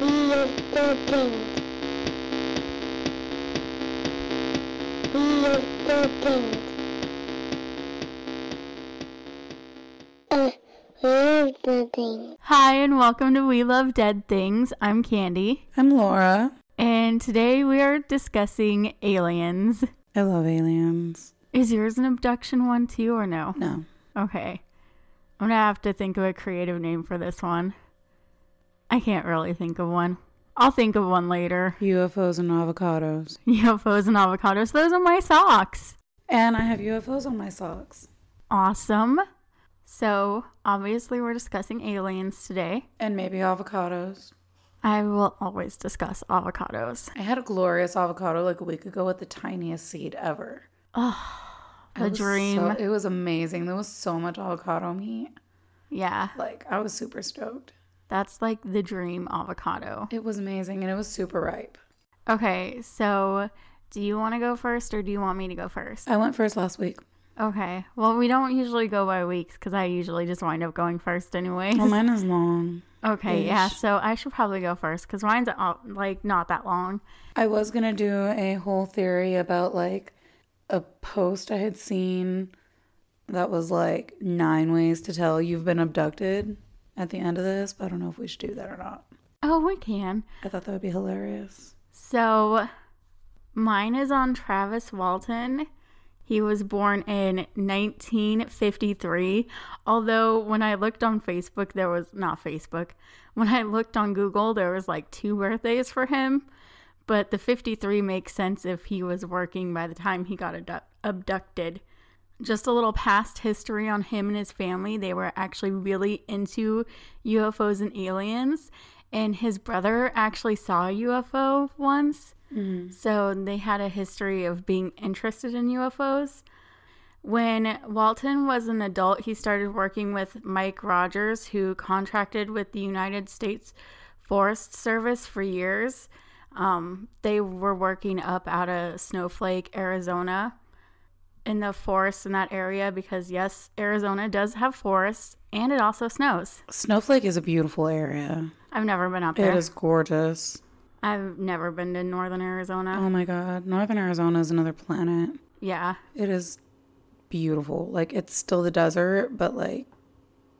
We are the things. We are the things. We're the things. Hi, and welcome to We Love Dead Things. I'm Candy, I'm Laura. and today we are discussing aliens. I love aliens. Is yours an abduction one too, or no? No. Okay. I'm gonna have to think of a creative name for this one. I can't really think of one. I'll think of one later. UFOs and avocados. UFOs and avocados. Those are my socks. And I have UFOs on my socks. Awesome. So, obviously, we're discussing aliens today. And maybe avocados. I will always discuss avocados. I had a glorious avocado like a week ago with the tiniest seed ever. The It dream. so- it was amazing. There was so much avocado meat. yeah, Like, I was super stoked. That's like the dream avocado. It was amazing and it was super ripe. Okay, so do you want to go first or do you want me to go first? I went first last week. Okay, well, we don't usually go by weeks because I usually just wind up going first anyway. Well, mine is long. okay, yeah, so I should probably go first because mine's uh, like not that long. I was going to do a whole theory about like a post I had seen that was like nine ways to tell you've been abducted at the end of this, but I don't know if we should do that or not. Oh, we can. I thought that would be hilarious. So mine is on Travis Walton. He was born in 1953. Although when I looked on Facebook, there was not Facebook. When I looked on Google, there was like two birthdays for him. But the 53 makes sense if he was working by the time he got abdu- abducted. Just a little past history on him and his family. They were actually really into UFOs and aliens. And his brother actually saw a UFO once. So they had a history of being interested in UFOs. When Walton was an adult, he started working with Mike Rogers, who contracted with the United States Forest Service for years. Um, they were working up out of Snowflake, Arizona, in the forests in that area because, yes, Arizona does have forests and it also snows. Snowflake is a beautiful area. I've never been up there. It is gorgeous. I've never been to northern Arizona. Oh my god, Northern Arizona is another planet. yeah. It is beautiful. Like it's still the desert, but like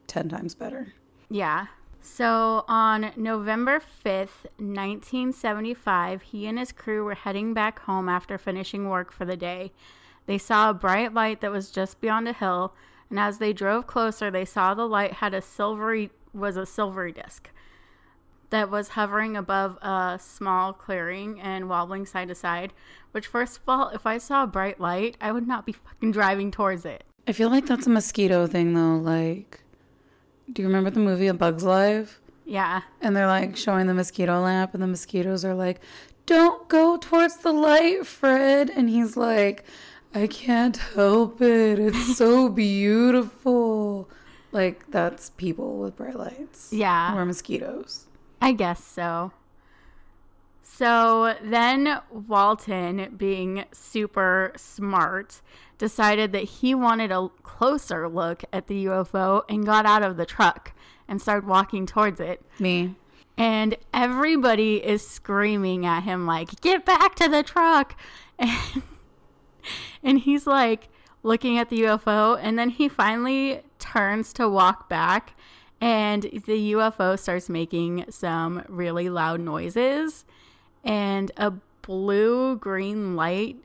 10 times better. Yeah. So on November 5th, 1975, he and his crew were heading back home after finishing work for the day. They saw a bright light that was just beyond a hill, and as they drove closer, they saw the light had a silvery was a silvery disc that was hovering above a small clearing and wobbling side to side. Which, first of all, if I saw a bright light, I would not be fucking driving towards it. I feel like that's a mosquito thing though. Like, do you remember the movie A Bug's Life? Yeah. And they're like showing the mosquito lamp, and the mosquitoes are like, Don't go towards the light, Fred. And he's like, I can't help it. It's so beautiful. Like, that's people with bright lights. Yeah. Or mosquitoes. I guess so. So then Walton, being super smart, decided that he wanted a closer look at the UFO and got out of the truck and started walking towards it. Me. And everybody is screaming at him, like, get back to the truck. And, and he's like looking at the UFO. And then he finally turns to walk back. And the UFO starts making some really loud noises. And a blue green light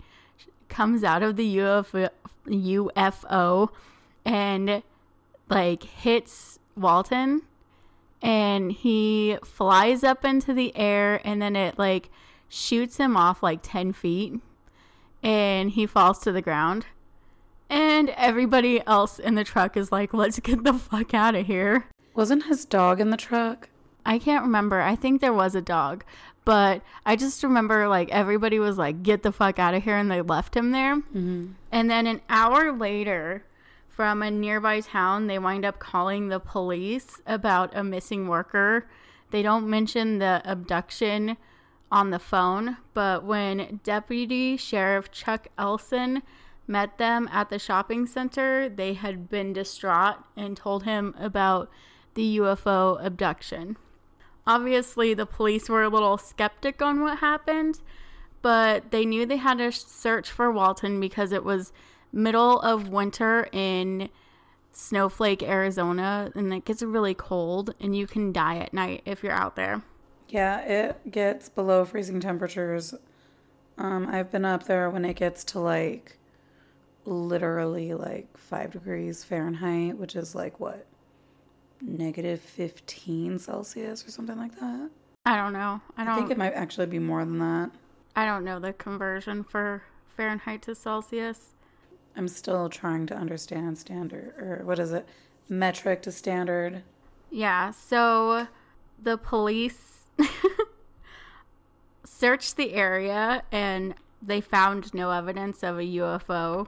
comes out of the UFO, UFO and like hits Walton and he flies up into the air and then it like shoots him off like 10 feet and he falls to the ground. And everybody else in the truck is like let's get the fuck out of here. Wasn't his dog in the truck? i can't remember. I think there was a dog but i just remember like everybody was like get the fuck out of here and they left him there. Mm-hmm. And then an hour later from a nearby town, they wind up calling the police about a missing worker. They don't mention the abduction on the phone, but when Deputy Sheriff Chuck Ellison met them at the shopping center, they had been distraught and told him about the UFO abduction. Obviously, the police were a little skeptic on what happened, but they knew they had to search for Walton because it was middle of winter in Snowflake, Arizona, and it gets really cold, and you can die at night if you're out there. Yeah, it gets below freezing temperatures. Um, I've been up there when it gets to like literally like five degrees Fahrenheit, which is like what? Negative 15 Celsius or something like that. I don't know. I I don't. think it might actually be more than that. I don't know the conversion for Fahrenheit to Celsius. I'm still trying to understand standard, or what is it? Metric to standard. Yeah, so the police searched the area and they found no evidence of a UFO.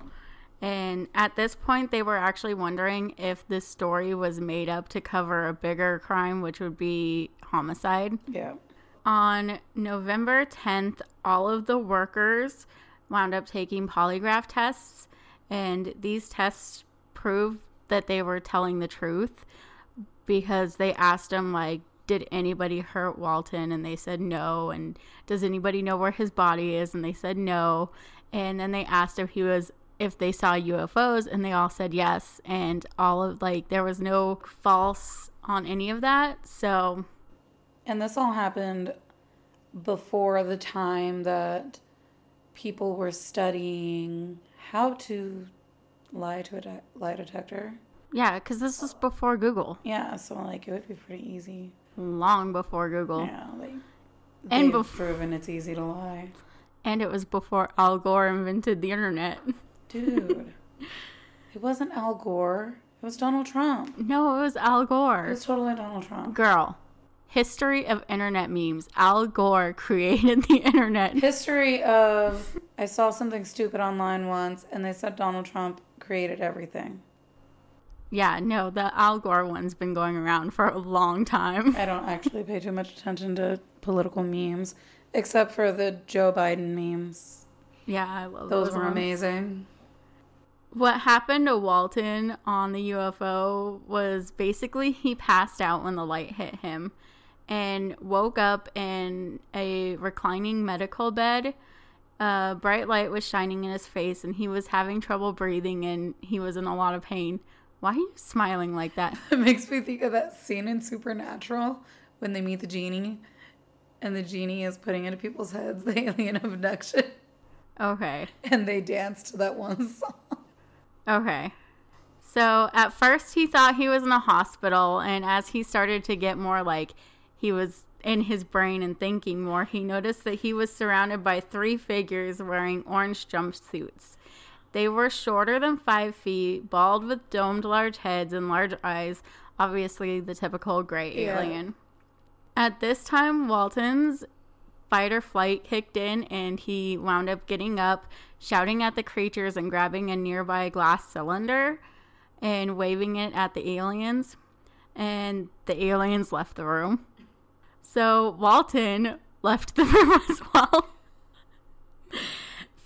And at this point, they were actually wondering if this story was made up to cover a bigger crime, which would be homicide. Yeah. On November 10th, all of the workers wound up taking polygraph tests, and these tests proved that they were telling the truth because they asked them, like, did anybody hurt Walton? And they said no. And does anybody know where his body is? And they said no. And then they asked if he was if they saw UFOs and they all said yes and all of like there was no false on any of that. So And this all happened before the time that people were studying how to lie to a de- lie detector. yeah, cuz this was before Google. Yeah, so like it would be pretty easy. Long before Google. Yeah, like And they've bef- proven it's easy to lie. And it was before Al Gore invented the internet. Dude, it wasn't Al Gore. It was Donald Trump. No, it was Al It Gore. was totally Donald Trump. Girl, history of internet memes. Al Gore created the internet. History of I saw something stupid online once and they said Donald Trump created everything. Yeah, no, the Al Gore one's been going around for a long time. I don't actually pay too much attention to political memes except for the Joe Biden memes. Yeah, I love Those those, were ones. amazing. What happened to Walton on the UFO was basically he passed out when the light hit him and woke up in a reclining medical bed. A bright light was shining in his face and he was having trouble breathing and he was in a lot of pain. Why are you smiling like that? It makes me think of that scene in Supernatural when they meet the genie and the genie is putting into people's heads the alien abduction Okay. and they dance to that one song. Okay. So at first he thought he was in a hospital, and as he started to get more like he was in his brain and thinking more, he noticed that he was surrounded by three figures wearing orange jumpsuits. They were shorter than five feet, bald with domed large heads and large eyes, obviously the typical gray Yeah. alien. At this time, Walton's fight or flight kicked in and he wound up getting up, shouting at the creatures and grabbing a nearby glass cylinder and waving it at the aliens. And the aliens left the room. So Walton left the room as well.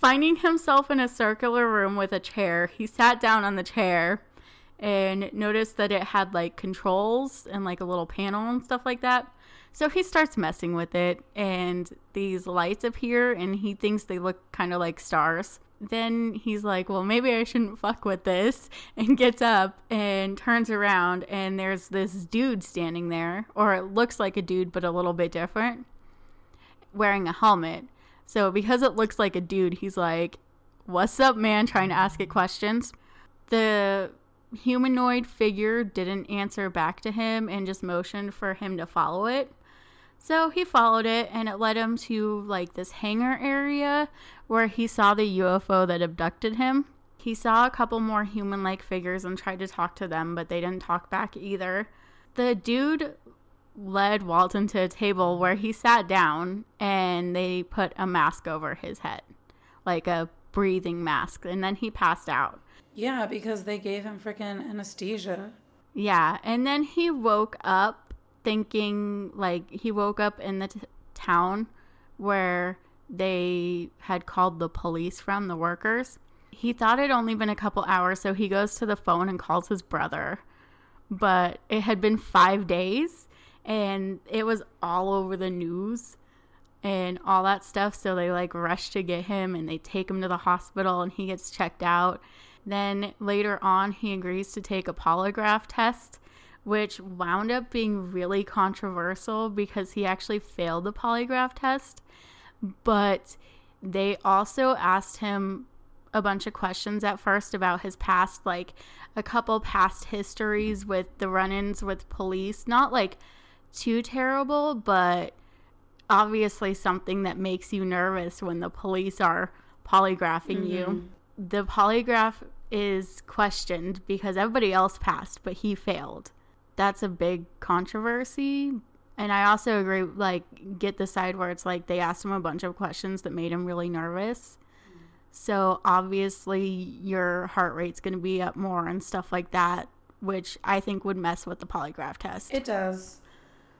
Finding himself in a circular room with a chair, he sat down on the chair and noticed that it had like controls and like a little panel and stuff like that. So he starts messing with it, and these lights appear, and he thinks they look kind of like stars. Then he's like, Well, maybe I shouldn't fuck with this, and gets up and turns around, and there's this dude standing there, or it looks like a dude, but a little bit different, wearing a helmet. So because it looks like a dude, he's like, What's up, man? Trying to ask it questions. The humanoid figure didn't answer back to him and just motioned for him to follow it. So he followed it and it led him to like this hangar area where he saw the UFO that abducted him. He saw a couple more human like figures and tried to talk to them, but they didn't talk back either. The dude led Walton to a table where he sat down and they put a mask over his head, like a breathing mask, and then he passed out. Yeah, because they gave him freaking anesthesia. Yeah, and then he woke up thinking like he woke up in the t- town where they had called the police from the workers. He thought it'd only been a couple hours, so he goes to the phone and calls his brother. But it had been 5 days and it was all over the news and all that stuff. So they like rush to get him and they take him to the hospital and he gets checked out. Then later on, he agrees to take a polygraph test, which wound up being really controversial because he actually failed the polygraph test. But they also asked him a bunch of questions at first about his past, like a couple past histories with the run ins with police. Not like too terrible, but obviously something that makes you nervous when the police are polygraphing you. Mm-hmm. The polygraph is questioned because everybody else passed, but he failed. That's a big controversy. And I also agree, like, get the side where it's like they asked him a bunch of questions that made him really nervous. So obviously, your heart rate's going to be up more and stuff like that, which I think would mess with the polygraph test. It does.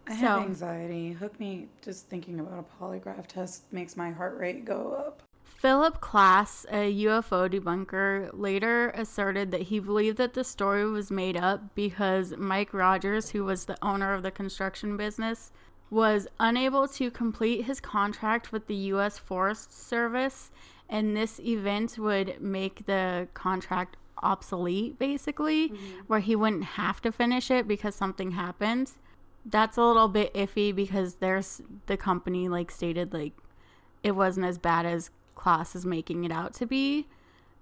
I So- have anxiety. Hook me just thinking about a polygraph test makes my heart rate go up. Philip Klass, a UFO debunker, later asserted that he believed that the story was made up because Mike Rogers, who was the owner of the construction business, was unable to complete his contract with the U.S. Forest Service, and this event would make the contract obsolete, basically, mm-hmm. where he wouldn't have to finish it because something happened. That's a little bit iffy because there's the company like stated like it wasn't as bad as Klass is making it out to be,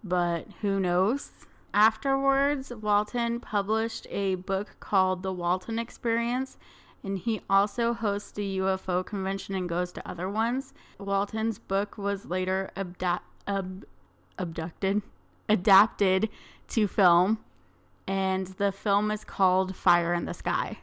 but who knows? Afterwards, Walton published a book called The Walton Experience, and he also hosts a UFO convention and goes to other ones. Walton's book was later abda- ab- abducted, adapted to film, and the film is called Fire in the Sky.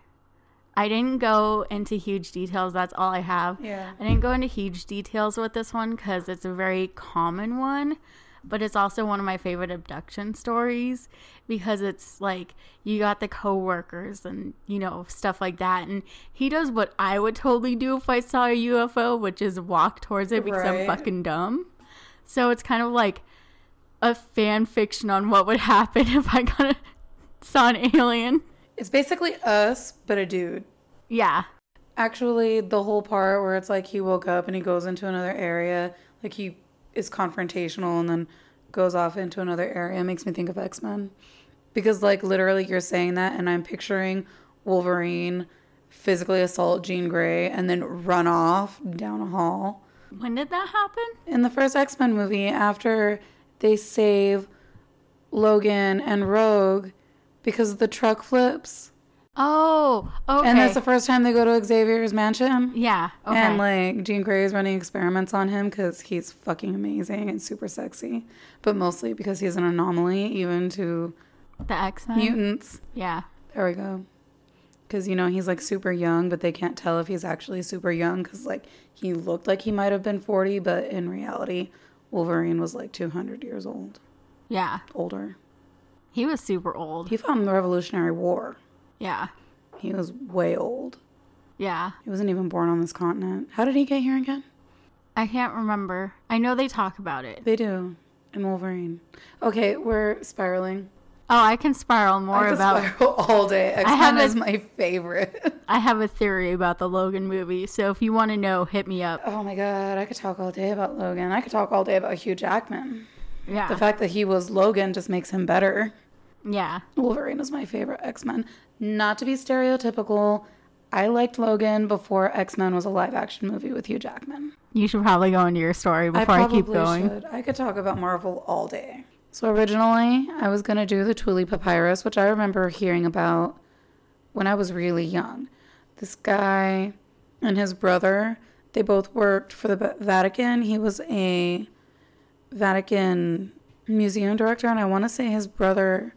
I didn't go into huge details. That's all I have. Yeah. I didn't go into huge details with this one because it's a very common one, but it's also one of my favorite abduction stories because it's like you got the coworkers and you know stuff like that, and he does what I would totally do if I saw a UFO, which is walk towards it because I'm fucking dumb. So it's kind of like a fan fiction on what would happen if I got a, saw an alien. It's basically us, but a dude. Yeah, Actually, the whole part where it's like he woke up and he goes into another area, like he is confrontational and then goes off into another area, makes me think of X Men. Because, like, literally, you're saying that, and I'm picturing Wolverine physically assault Jean Grey and then run off down a hall. when did that happen? In the first X Men movie, after they save Logan and Rogue because the truck flips. Oh, okay. And that's the first time they go to Xavier's mansion. yeah, okay. And like Jean Grey is running experiments on him because he's fucking amazing and super sexy, but mostly because he's an anomaly even to the X Men. mutants. Yeah. There we go. Because you know he's like super young, but they can't tell if he's actually super young because like he looked like he might have been forty, but in reality, Wolverine was like two hundred years old, Yeah. older. He was super old. He fought in the Revolutionary War. Yeah. He was way old. Yeah. He wasn't even born on this continent. How did he get here again? I can't remember. I know they talk about it. They do. In Wolverine. Okay, we're spiraling. Oh, I can spiral more I about. spiral all day. X have Men a- is my favorite. I have a theory about the Logan movie, so if you want to know, hit me up. oh my god, I could talk all day about Logan. I could talk all day about Hugh Jackman. Yeah. The fact that he was Logan just makes him better. Yeah. Wolverine is my favorite X Men. Not to be stereotypical, I liked Logan before X Men was a live action movie with Hugh Jackman. You should probably go into your story before I, keep going. should. I could talk about Marvel all day. So originally, I was gonna do the Tulli Papyrus, which I remember hearing about when I was really young. This guy and his brother, they both worked for the Vatican. He was a Vatican museum director, and I want to say his brother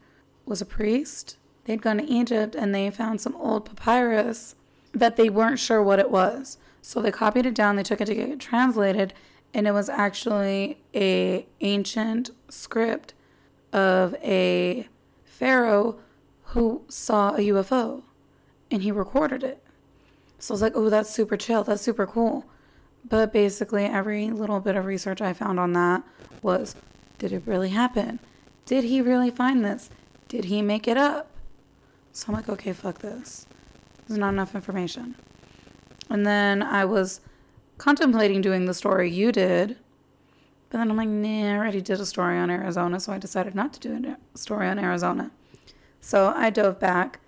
was a priest. They'd gone to Egypt and they found some old papyrus that they weren't sure what it was. So they copied it down, they took it to get it translated, and it was actually a ancient script of a pharaoh who saw a UFO and he recorded it. So I was like, oh, that's super chill. That's super cool. But basically, every little bit of research I found on that was did it really happen? Did he really find this? Did he make it up? So I'm like, okay, fuck this. There's not enough information. And then I was contemplating doing the story you did, but then I'm like, nah, I already did a story on Arizona, so I decided not to do a story on Arizona. So I dove back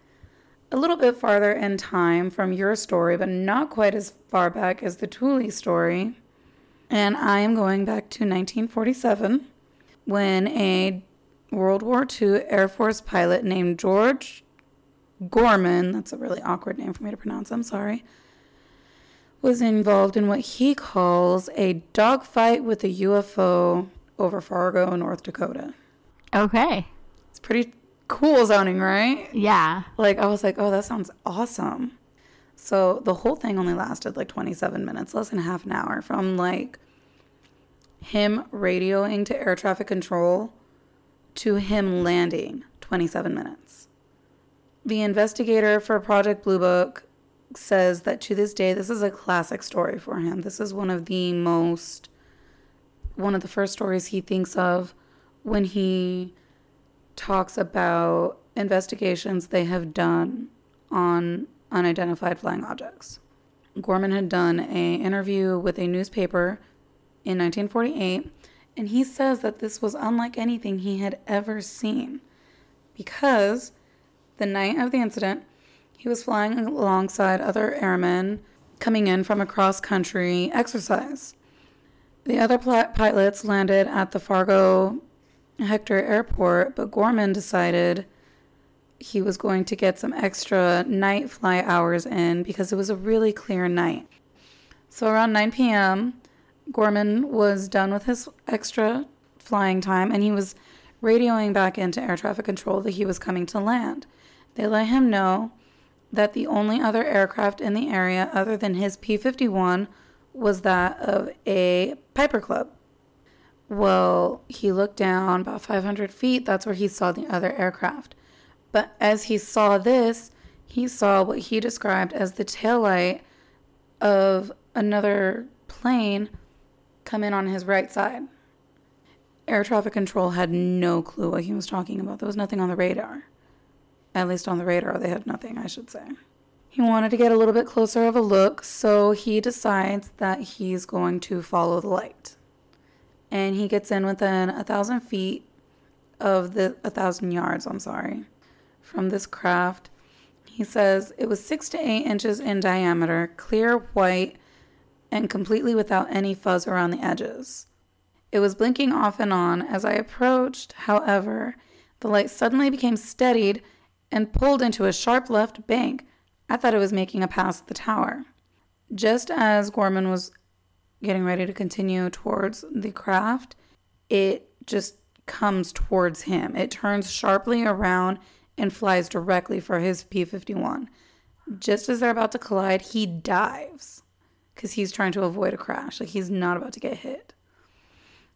a little bit farther in time from your story, but not quite as far back as the Tulli story. And I am going back to 1947 when a World War II Air Force pilot named George Gorman, that's a really awkward name for me to pronounce, I'm sorry, was involved in what he calls a dogfight with a UFO over Fargo, North Dakota. Okay. It's pretty cool sounding, right? Yeah. Like, I was like, oh, that sounds awesome. So the whole thing only lasted like 27 minutes, less than half an hour from like him radioing to air traffic control to him landing 27 minutes. The investigator for Project Blue Book says that to this day, this is a classic story for him. This is one of the most, one of the first stories he thinks of when he talks about investigations they have done on unidentified flying objects. Gorman had done a interview with a newspaper in 1948 and he says that this was unlike anything he had ever seen because the night of the incident he was flying alongside other airmen coming in from a cross country exercise. The other pilots landed at the Fargo Hector Airport, but Gorman decided he was going to get some extra night fly hours in because it was a really clear night. So around 9 p.m., Gorman was done with his extra flying time and he was radioing back into air traffic control that he was coming to land. They let him know that the only other aircraft in the area other than his P 51 was that of a Piper Club. Well, he looked down about 500 feet. That's where he saw the other aircraft. But as he saw this, he saw what he described as the taillight of another plane come in on his right side. Air traffic control had no clue what he was talking about. There was nothing on the radar. At least on the radar, they had nothing, I should say. He wanted to get a little bit closer of a look, so he decides that he's going to follow the light. And he gets in within a thousand feet of the, a thousand yards, I'm sorry, from this craft. He says it was six to eight inches in diameter, clear white, and completely without any fuzz around the edges. It was blinking off and on. As I approached, however, the light suddenly became steadied and pulled into a sharp left bank. I thought it was making a pass at the tower. Just as Gorman was getting ready to continue towards the craft, it just comes towards him. It turns sharply around and flies directly for his P 51. Just as they're about to collide, he dives because he's trying to avoid a crash. Like he's not about to get hit.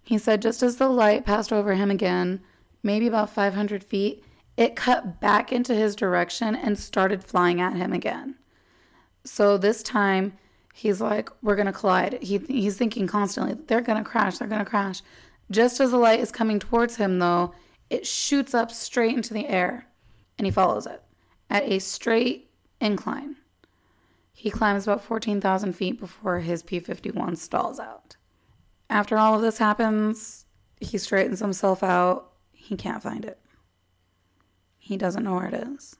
He said, just as the light passed over him again, maybe about 500 feet, it cut back into his direction and started flying at him again. So this time, he's like, we're going to collide. He, he's thinking constantly, they're going to crash, they're going to crash. Just as the light is coming towards him, though, it shoots up straight into the air and he follows it at a straight incline. He climbs about 14,000 feet before his P 51 stalls out. After all of this happens, he straightens himself out. He can't find it. He doesn't know where it is.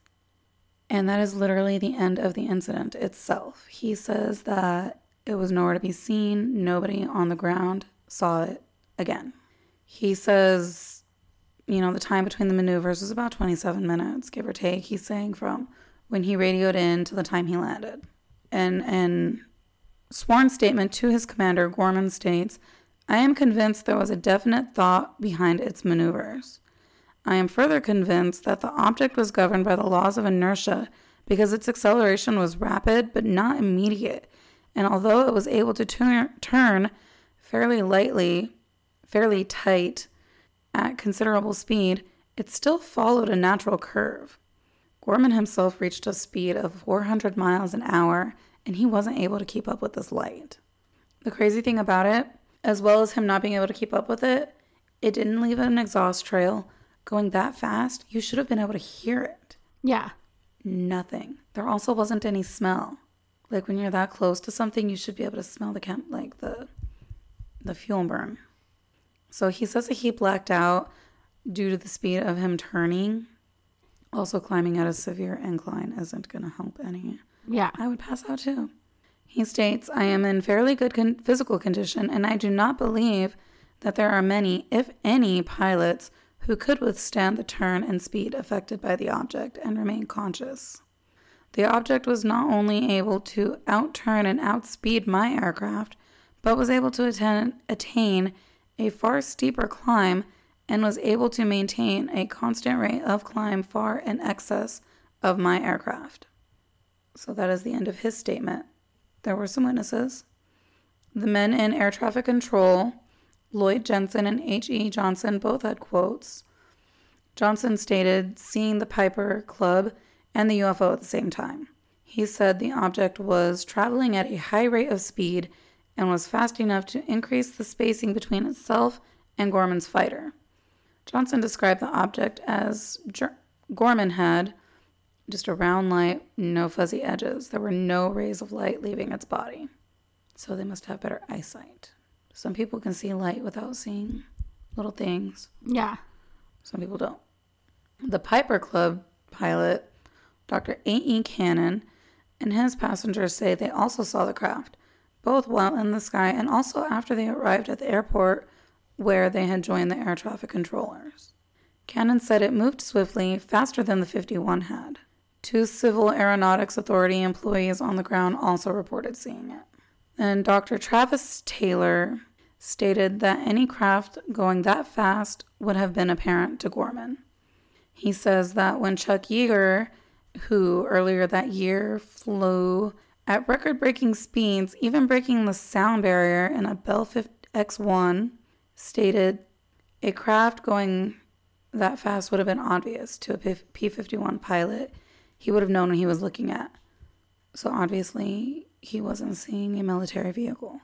And that is literally the end of the incident itself. He says that it was nowhere to be seen. Nobody on the ground saw it again. He says, you know, the time between the maneuvers was about 27 minutes, give or take. He's saying from when he radioed in to the time he landed. And and sworn statement to his commander, Gorman states, I am convinced there was a definite thought behind its maneuvers. I am further convinced that the object was governed by the laws of inertia because its acceleration was rapid but not immediate, and although it was able to tur- turn fairly lightly, fairly tight at considerable speed, it still followed a natural curve. Gorman himself reached a speed of 400 miles an hour, and he wasn't able to keep up with this light. The crazy thing about it, as well as him not being able to keep up with it, it didn't leave an exhaust trail. Going that fast, you should have been able to hear it. Yeah. nothing. There also wasn't any smell. Like when you're that close to something, you should be able to smell the chem like the the fuel burn. So he says that he blacked out due to the speed of him turning. Also, climbing at a severe incline isn't going to help any. Yeah. I would pass out too. He states, I am in fairly good con- physical condition, and I do not believe that there are many, if any, pilots who could withstand the turn and speed affected by the object and remain conscious. The object was not only able to outturn and outspeed my aircraft, but was able to attain, attain a far steeper climb and was able to maintain a constant rate of climb far in excess of my aircraft. So that is the end of his statement. There were some witnesses. The men in air traffic control, Lloyd Jensen and H.E. Johnson, both had quotes. Johnson stated seeing the Piper Club and the UFO at the same time. He said the object was traveling at a high rate of speed and was fast enough to increase the spacing between itself and Gorman's fighter. Johnson described the object as Ger- Gorman had just a round light, no fuzzy edges. There were no rays of light leaving its body. So they must have better eyesight. Some people can see light without seeing little things. Yeah. Some people don't. The Piper Club pilot, Dr. A.E. Cannon, and his passengers say they also saw the craft, both while in the sky and also after they arrived at the airport where they had joined the air traffic controllers. Cannon said it moved swiftly, faster than the 51 had. Two Civil Aeronautics Authority employees on the ground also reported seeing it. And Dr. Travis Taylor stated that any craft going that fast would have been apparent to Gorman. He says that when Chuck Yeager, who earlier that year flew at record breaking speeds, even breaking the sound barrier in a Bell X1, stated a craft going that fast would have been obvious to a P 51 pilot. He would have known what he was looking at. So obviously, he wasn't seeing a military vehicle.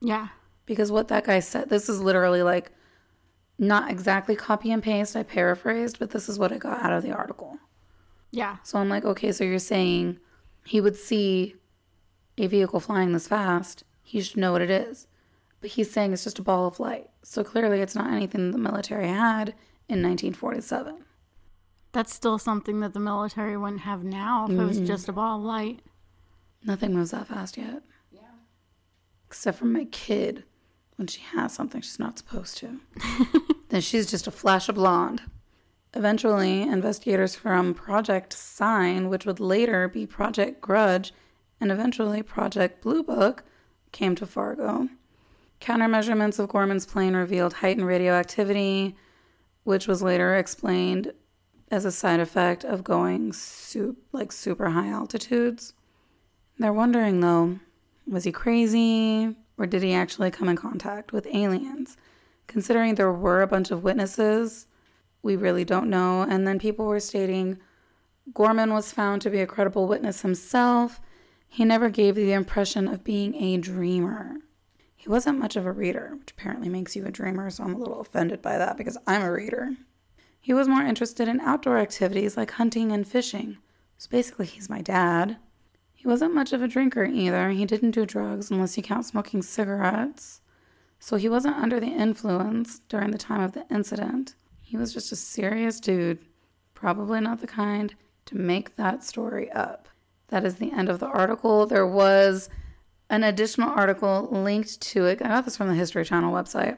Yeah. Because what that guy said, this is literally like not exactly copy and paste, I paraphrased, but this is what I got out of the article. Yeah. So I'm like, okay, so you're saying he would see a vehicle flying this fast, he should know what it is. He's saying it's just a ball of light. So clearly it's not anything the military had in 1947. That's still something that the military wouldn't have now if it was mm-hmm. just a ball of light. Nothing moves that fast yet. Yeah. Except for my kid. When she has something she's not supposed to, then she's just a flash of blonde. Eventually, investigators from Project Sign, which would later be Project Grudge, and eventually Project Blue Book, came to Fargo. Countermeasurements of Gorman's plane revealed heightened radioactivity, which was later explained as a side effect of going su- like super high altitudes. They're wondering though, was he crazy or did he actually come in contact with aliens? Considering there were a bunch of witnesses, we really don't know. And then people were stating Gorman was found to be a credible witness himself. He never gave the impression of being a dreamer. He wasn't much of a reader, which apparently makes you a dreamer, so I'm a little offended by that because I'm a reader. He was more interested in outdoor activities like hunting and fishing. So basically, he's my dad. He wasn't much of a drinker either. He didn't do drugs unless you count smoking cigarettes. So he wasn't under the influence during the time of the incident. He was just a serious dude, probably not the kind to make that story up. That is the end of the article. There was an additional article linked to it. I got this from the History Channel website.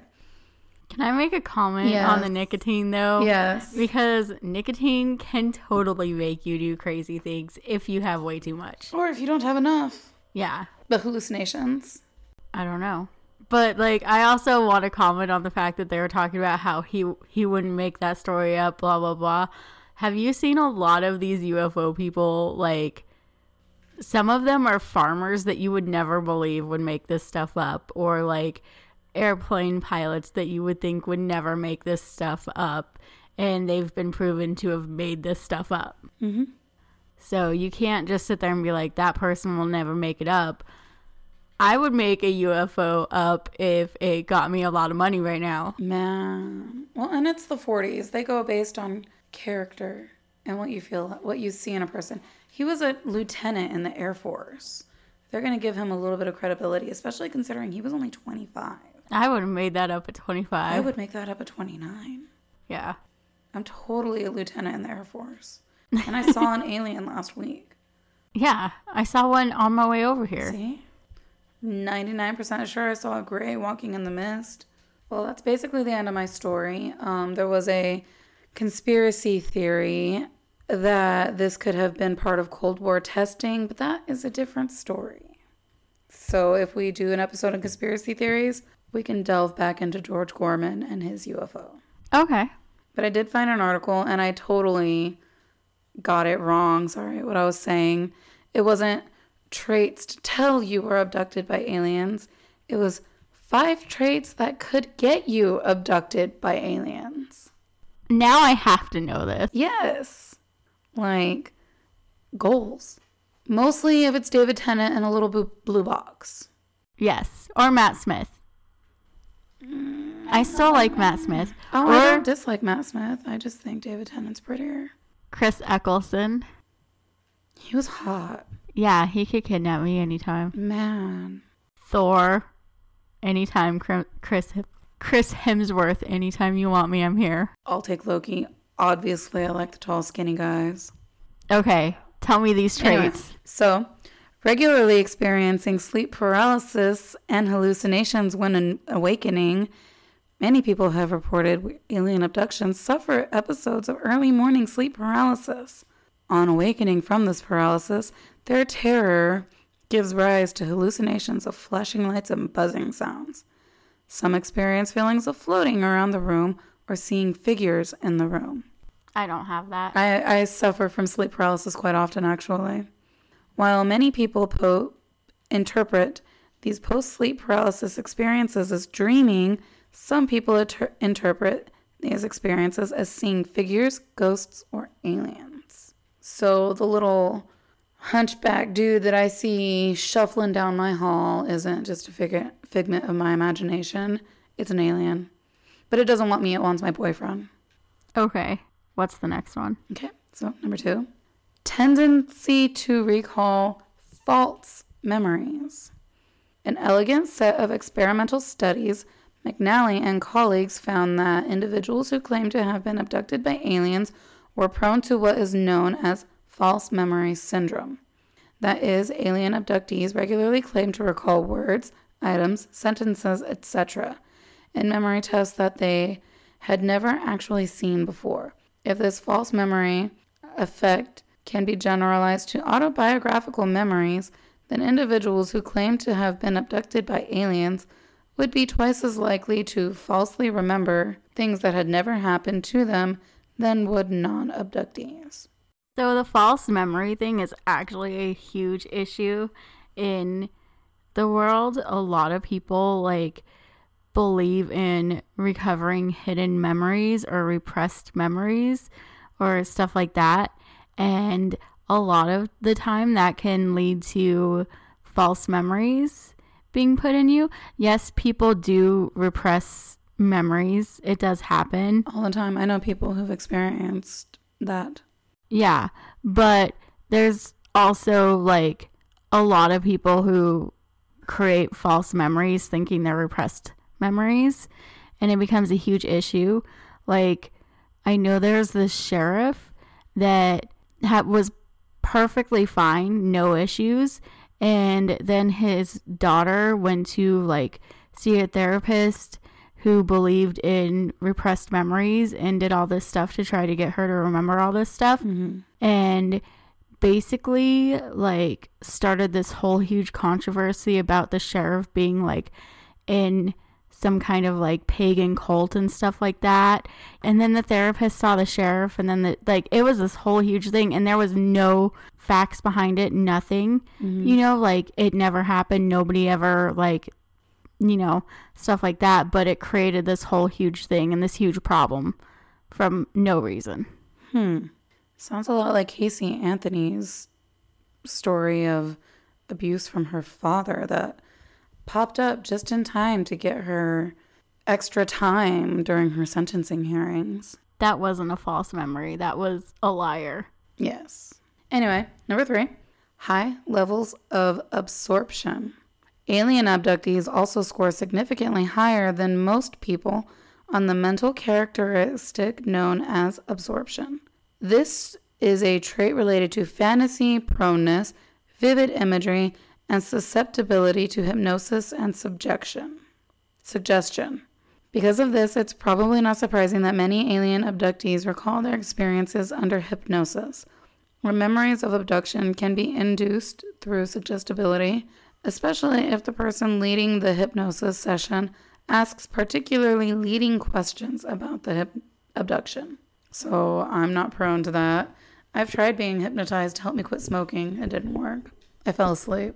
Can I make a comment on the nicotine though? Yes. Because nicotine can totally make you do crazy things if you have way too much. Or if you don't have enough. Yeah. The hallucinations. I don't know. But like I also want to comment on the fact that they were talking about how he he wouldn't make that story up, blah blah blah. Have you seen a lot of these UFO people like some of them are farmers that you would never believe would make this stuff up or like airplane pilots that you would think would never make this stuff up and they've been proven to have made this stuff up. Mhm. So you can't just sit there and be like that person will never make it up. I would make a UFO up if it got me a lot of money right now. Man. Well, and it's the 40s. They go based on character and what you feel, what you see in a person. He was a lieutenant in the Air Force. They're going to give him a little bit of credibility, especially considering he was only 25. I would have made that up at 25. I would make that up at 29. yeah. I'm totally a lieutenant in the Air Force. And I saw an alien last week. Yeah. I saw one on my way over here. See? 99% sure I saw a gray walking in the mist. Well, that's basically the end of my story. Um, there was a conspiracy theory that this could have been part of Cold War testing, but that is a different story. So if we do an episode on conspiracy theories, we can delve back into George Gorman and his UFO. Okay. But I did find an article and I totally got it wrong. Sorry, what I was saying. It wasn't traits to tell you were abducted by aliens, it was five traits that could get you abducted by aliens. Now I have to know this. Yes. Like goals. Mostly if it's David Tennant and a little blue, box. Yes. Or Matt Smith. I still like Matt Smith. Oh, I or don't dislike Matt Smith. I just think David Tennant's prettier. Chris Eccleston. He was hot. Yeah, he could kidnap me anytime. Man. Thor. Anytime. Chris Chris Hemsworth. Anytime you want me, I'm here. I'll take Loki. Obviously, I like the tall, skinny guys. Okay. Tell me these traits. so, regularly experiencing sleep paralysis and hallucinations when an awakening, many people have reported alien abductions suffer episodes of early morning sleep paralysis. On awakening from this paralysis, their terror gives rise to hallucinations of flashing lights and buzzing sounds. Some experience feelings of floating around the room or seeing figures in the room. I don't have that. I, I suffer from sleep paralysis quite often, actually. While many people po- interpret these post sleep paralysis experiences as dreaming, some people inter- interpret these experiences as seeing figures, ghosts, or aliens. So the little hunchback dude that I see shuffling down my hall isn't just a fig- figment of my imagination, it's an alien. But it doesn't want me, it wants my boyfriend. Okay. What's the next one? Okay, so number two tendency to recall false memories. An elegant set of experimental studies, McNally and colleagues found that individuals who claim to have been abducted by aliens were prone to what is known as false memory syndrome. That is, alien abductees regularly claim to recall words, items, sentences, etc., in memory tests that they had never actually seen before. If this false memory effect can be generalized to autobiographical memories, then individuals who claim to have been abducted by aliens would be twice as likely to falsely remember things that had never happened to them than would non abductees. So the false memory thing is actually a huge issue in the world. A lot of people like believe in recovering hidden memories or repressed memories or stuff like that. And a lot of the time that can lead to false memories being put in you. Yes, people do repress memories. It does happen. All the time. I know people who've experienced that. Yeah, but there's also like a lot of people who create false memories thinking they're repressed memories, and it becomes a huge issue. Like, I know there's this sheriff that ha- was perfectly fine, no issues, and then his daughter went to like see a therapist who believed in repressed memories and did all this stuff to try to get her to remember all this stuff mm-hmm. and basically like started this whole huge controversy about the sheriff being like in some kind of like pagan cult and stuff like that. And then the therapist saw the sheriff and then the like it was this whole huge thing and there was no facts behind it nothing. You know like it never happened. Nobody ever like you know stuff like that. But it created this whole huge thing and this huge problem from no reason. Hmm. Sounds a lot like Casey Anthony's story of abuse from her father that popped up just in time to get her extra time during her sentencing hearings. That wasn't a false memory. That was a liar. Yes. Anyway, number three high levels of absorption. Alien abductees also score significantly higher than most people on the mental characteristic known as absorption. This is a trait related to fantasy proneness, vivid imagery, and susceptibility to hypnosis and subjection. Suggestion. Because of this, it's probably not surprising that many alien abductees recall their experiences under hypnosis, where memories of abduction can be induced through suggestibility, especially if the person leading the hypnosis session asks particularly leading questions about the hip- abduction. So I'm not prone to that. I've tried being hypnotized to help me quit smoking. It didn't work. I fell asleep.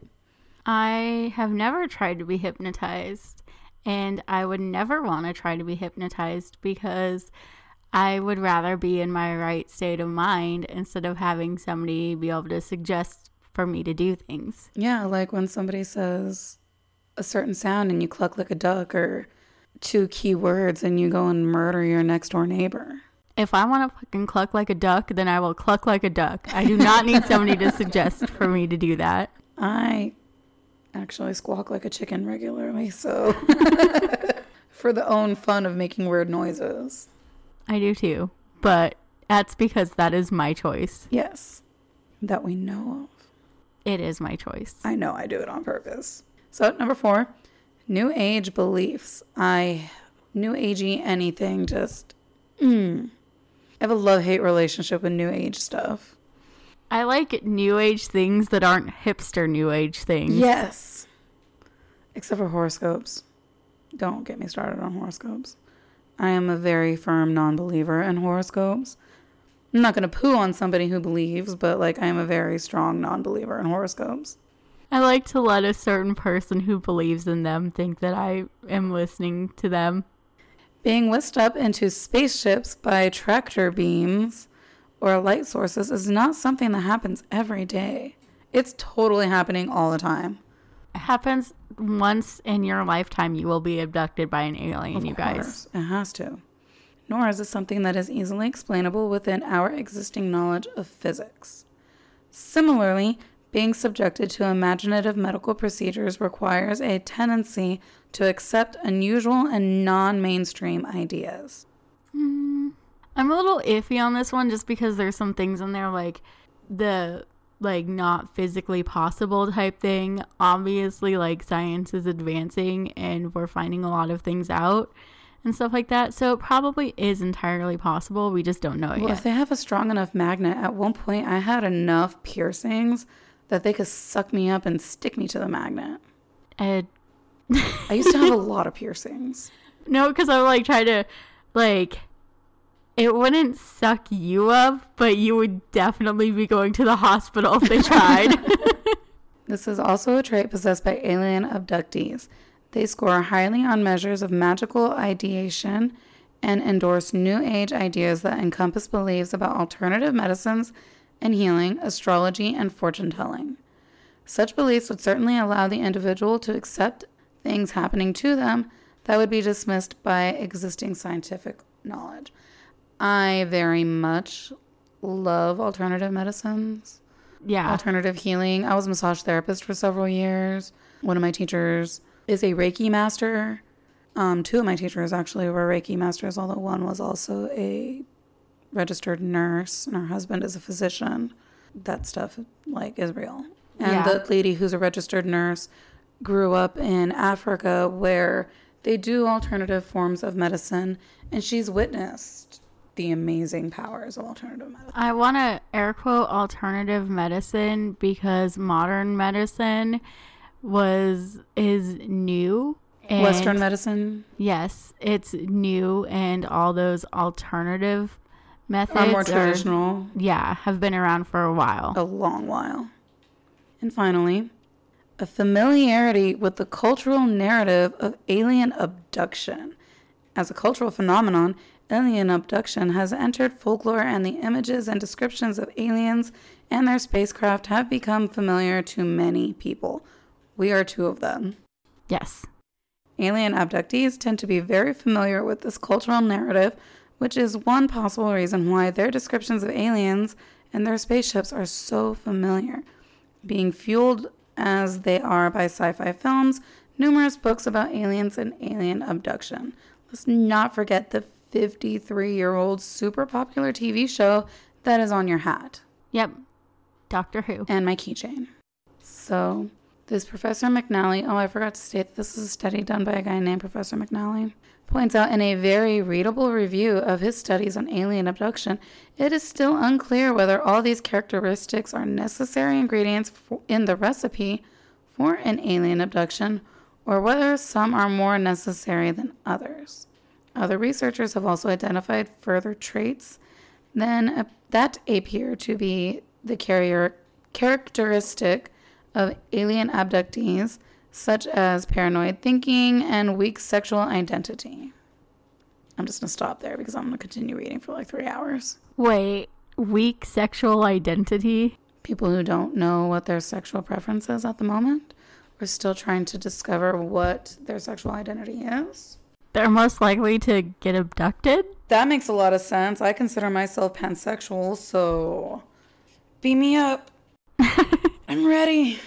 I have never tried to be hypnotized, and I would never want to try to be hypnotized because I would rather be in my right state of mind instead of having somebody be able to suggest for me to do things. Yeah, like when somebody says a certain sound and you cluck like a duck or two key words and you go and murder your next door neighbor. If I want to fucking cluck like a duck, then I will cluck like a duck. I do not need somebody to suggest for me to do that. I actually squawk like a chicken regularly, so for the own fun of making weird noises. I do too, but that's because that is my choice. Yes, that we know of. It is my choice. I know I do it on purpose. So, number four, new age beliefs. I, new agey anything, just, mm. I have a love hate relationship with new age stuff. I like new age things that aren't hipster new age things. Yes. Except for horoscopes. Don't get me started on horoscopes. I am a very firm non believer in horoscopes. I'm not going to poo on somebody who believes, but like I am a very strong non believer in horoscopes. I like to let a certain person who believes in them think that I am listening to them. Being whisked up into spaceships by tractor beams or light sources is not something that happens every day. It's totally happening all the time. It happens once in your lifetime you will be abducted by an alien, Of you guys. course, It has to. Nor is it something that is easily explainable within our existing knowledge of physics. Similarly, being subjected to imaginative medical procedures requires a tendency to accept unusual and non mainstream ideas. Hmm. I'm a little iffy on this one just because there's some things in there like the like not physically possible type thing. Obviously, like science is advancing and we're finding a lot of things out and stuff like that. So it probably is entirely possible. We just don't know it Well, yet. if they have a strong enough magnet, at one point I had enough piercings that they could suck me up and stick me to the magnet. And I used to have a lot of piercings. no, because I would like try to like it wouldn't suck you up, but you would definitely be going to the hospital if they tried. This is also a trait possessed by alien abductees. They score highly on measures of magical ideation and endorse new age ideas that encompass beliefs about alternative medicines and healing, astrology, and fortune telling. Such beliefs would certainly allow the individual to accept things happening to them that would be dismissed by existing scientific knowledge. I very much love alternative medicines yeah. alternative healing. I was a massage therapist for several years. One of my teachers is a Reiki master. Um, two of my teachers actually were Reiki masters, although one was also a registered nurse and her husband is a physician. That stuff like is real. And Yeah. the lady who's a registered nurse grew up in Africa where they do alternative forms of medicine and she's witnessed the amazing powers of alternative medicine. I want to air quote alternative medicine because modern medicine was is new. And Western medicine Yes, it's new, and all those alternative methods are more traditional. yeah, have been around for a while. a long while. And finally, a familiarity with the cultural narrative of alien abduction. As a cultural phenomenon, alien abduction has entered folklore, and the images and descriptions of aliens and their spacecraft have become familiar to many people. We are two of them. Yes. Alien abductees tend to be very familiar with this cultural narrative, which is one possible reason why their descriptions of aliens and their spaceships are so familiar, being fueled as they are by sci fi films, numerous books about aliens and alien abduction. Let's not forget the 53 year old super popular TV show that is on your hat Yep. Doctor Who. and my keychain. So, this Professor McNally, oh, I forgot to state that this is a study done by a guy named Professor McNally, points out in a very readable review of his studies on alien abduction, it is still unclear whether all these characteristics are necessary ingredients for, in the recipe for an alien abduction or whether some are more necessary than others. Other researchers have also identified further traits than uh, that appear to be the carrier characteristic of alien abductees, such as paranoid thinking and weak sexual identity. I'm just gonna stop there because I'm gonna continue reading for like three hours. Wait, weak sexual identity? People who don't know what their sexual preference is at the moment are still trying to discover what their sexual identity is. They're most likely to get abducted? That makes a lot of sense. I consider myself pansexual, so beam me up. I'm ready.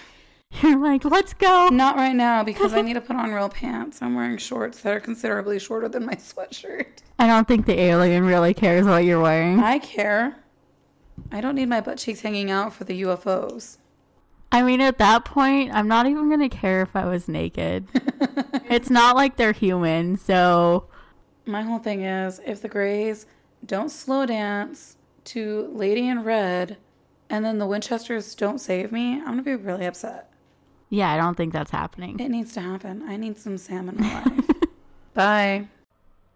You're like, let's go. Not right now because I need to put on real pants. I'm wearing shorts that are considerably shorter than my sweatshirt. I don't think the alien really cares what you're wearing. I care. I don't need my butt cheeks hanging out for the UFOs. I mean, at that point, I'm not even going to care if I was naked. it's not like they're human, so My whole thing is if the Greys don't slow dance to Lady in Red and then the Winchesters don't save me, I'm going to be really upset. yeah, I don't think that's happening. It needs to happen. I need some Sam in my life. Bye.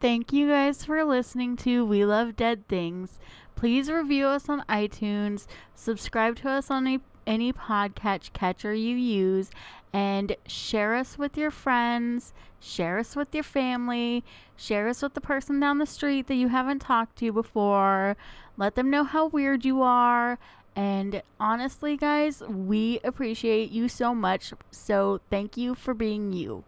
Thank you guys for listening to We Love Dead Things. Please review us on iTunes, subscribe to us on a, any podcast catcher you use, and share us with your friends, share us with your family, share us with the person down the street that you haven't talked to before. Let them know how weird you are. And honestly, guys, we appreciate you so much. So thank you for being you.